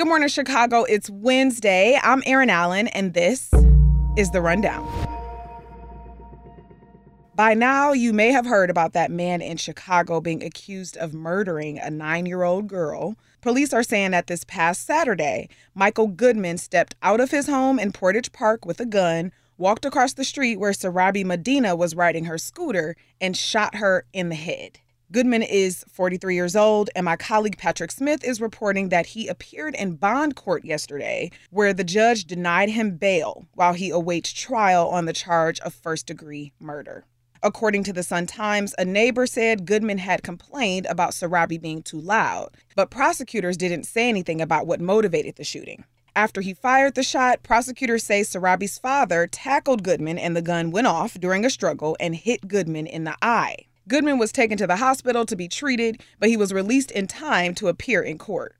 Good morning, Chicago. It's Wednesday. I'm Erin Allen, and this is The Rundown. By now, you may have heard about that man in Chicago being accused of murdering a nine year old girl. Police are saying that this past Saturday, Michael Goodman stepped out of his home in Portage Park with a gun, walked across the street where Serabi Medina was riding her scooter, and shot her in the head. Goodman is 43 years old, and my colleague Patrick Smith is reporting that he appeared in bond court yesterday, where the judge denied him bail while he awaits trial on the charge of first degree murder. According to the Sun Times, a neighbor said Goodman had complained about Serabi being too loud, but prosecutors didn't say anything about what motivated the shooting. After he fired the shot, prosecutors say Serabi's father tackled Goodman and the gun went off during a struggle and hit Goodman in the eye. Goodman was taken to the hospital to be treated, but he was released in time to appear in court.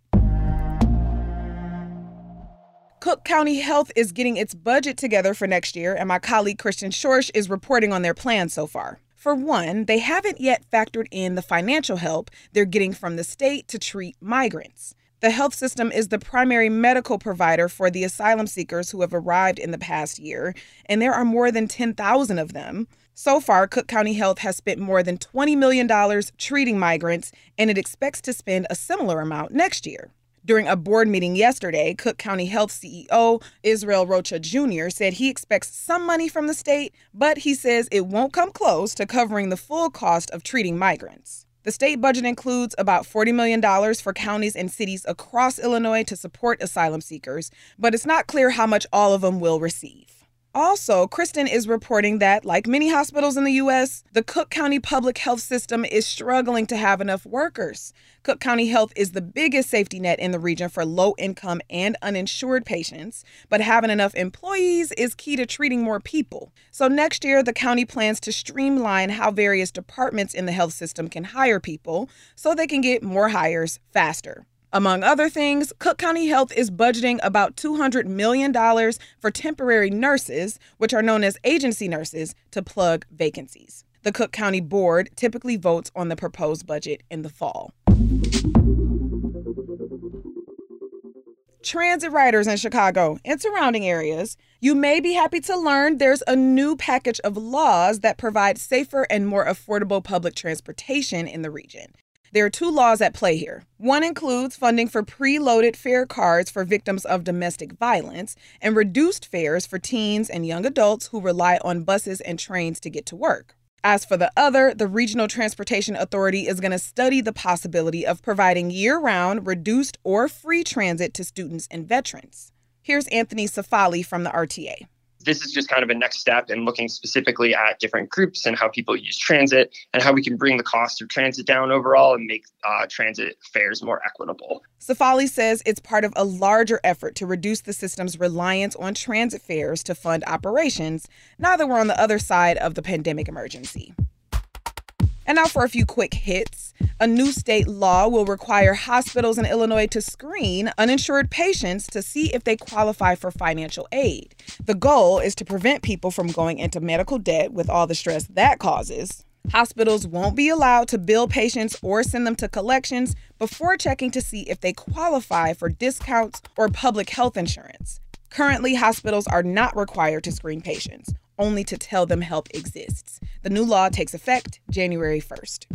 Cook County Health is getting its budget together for next year, and my colleague Kristen Schorsch is reporting on their plans so far. For one, they haven't yet factored in the financial help they're getting from the state to treat migrants. The health system is the primary medical provider for the asylum seekers who have arrived in the past year, and there are more than 10,000 of them. So far, Cook County Health has spent more than $20 million treating migrants, and it expects to spend a similar amount next year. During a board meeting yesterday, Cook County Health CEO Israel Rocha Jr. said he expects some money from the state, but he says it won't come close to covering the full cost of treating migrants. The state budget includes about $40 million for counties and cities across Illinois to support asylum seekers, but it's not clear how much all of them will receive. Also, Kristen is reporting that, like many hospitals in the U.S., the Cook County public health system is struggling to have enough workers. Cook County Health is the biggest safety net in the region for low income and uninsured patients, but having enough employees is key to treating more people. So, next year, the county plans to streamline how various departments in the health system can hire people so they can get more hires faster. Among other things, Cook County Health is budgeting about $200 million for temporary nurses, which are known as agency nurses, to plug vacancies. The Cook County Board typically votes on the proposed budget in the fall. Transit riders in Chicago and surrounding areas, you may be happy to learn there's a new package of laws that provide safer and more affordable public transportation in the region. There are two laws at play here. One includes funding for preloaded fare cards for victims of domestic violence and reduced fares for teens and young adults who rely on buses and trains to get to work. As for the other, the Regional Transportation Authority is going to study the possibility of providing year round, reduced, or free transit to students and veterans. Here's Anthony Safali from the RTA this is just kind of a next step in looking specifically at different groups and how people use transit and how we can bring the cost of transit down overall and make uh, transit fares more equitable. Safali says it's part of a larger effort to reduce the system's reliance on transit fares to fund operations now that we're on the other side of the pandemic emergency. And now for a few quick hits. A new state law will require hospitals in Illinois to screen uninsured patients to see if they qualify for financial aid. The goal is to prevent people from going into medical debt with all the stress that causes. Hospitals won't be allowed to bill patients or send them to collections before checking to see if they qualify for discounts or public health insurance. Currently, hospitals are not required to screen patients only to tell them help exists. The new law takes effect January 1st.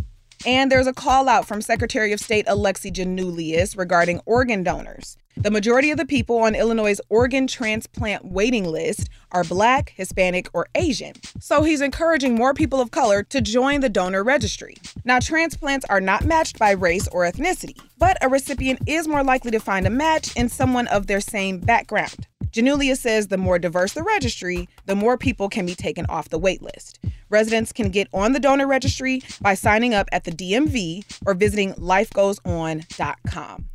And there's a call out from Secretary of State Alexi Giannoulias regarding organ donors. The majority of the people on Illinois' organ transplant waiting list are Black, Hispanic, or Asian. So he's encouraging more people of color to join the donor registry. Now, transplants are not matched by race or ethnicity, but a recipient is more likely to find a match in someone of their same background. Giannoulias says the more diverse the registry, the more people can be taken off the wait list. Residents can get on the donor registry by signing up at the DMV or visiting lifegoeson.com.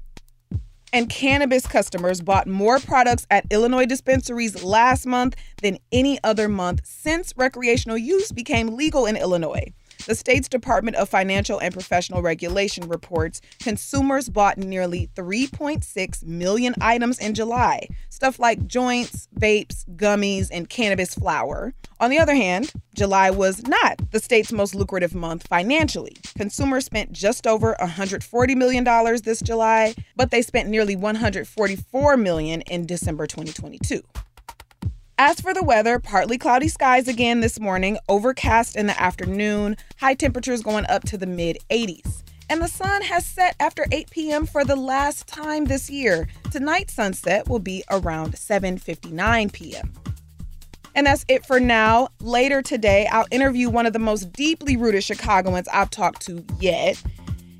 And cannabis customers bought more products at Illinois dispensaries last month than any other month since recreational use became legal in Illinois. The state's Department of Financial and Professional Regulation reports consumers bought nearly 3.6 million items in July, stuff like joints, vapes, gummies, and cannabis flower. On the other hand, July was not the state's most lucrative month financially. Consumers spent just over $140 million this July, but they spent nearly 144 million in December 2022. As for the weather, partly cloudy skies again this morning, overcast in the afternoon, high temperatures going up to the mid 80s. And the sun has set after 8 p.m. for the last time this year. Tonight's sunset will be around 7:59 p.m. And that's it for now. Later today, I'll interview one of the most deeply rooted Chicagoans I've talked to yet.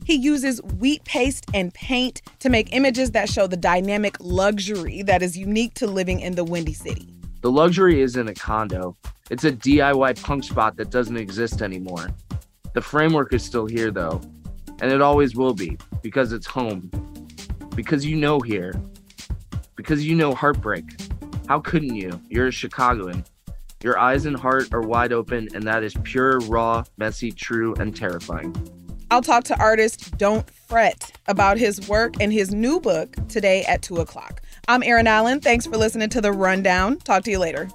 He uses wheat paste and paint to make images that show the dynamic luxury that is unique to living in the Windy City. The luxury isn't a condo, it's a DIY punk spot that doesn't exist anymore. The framework is still here though, and it always will be because it's home. Because you know here. Because you know heartbreak. How couldn't you? You're a Chicagoan. Your eyes and heart are wide open, and that is pure, raw, messy, true, and terrifying. I'll talk to artist Don't Fret about his work and his new book today at 2 o'clock. I'm Erin Allen. Thanks for listening to The Rundown. Talk to you later.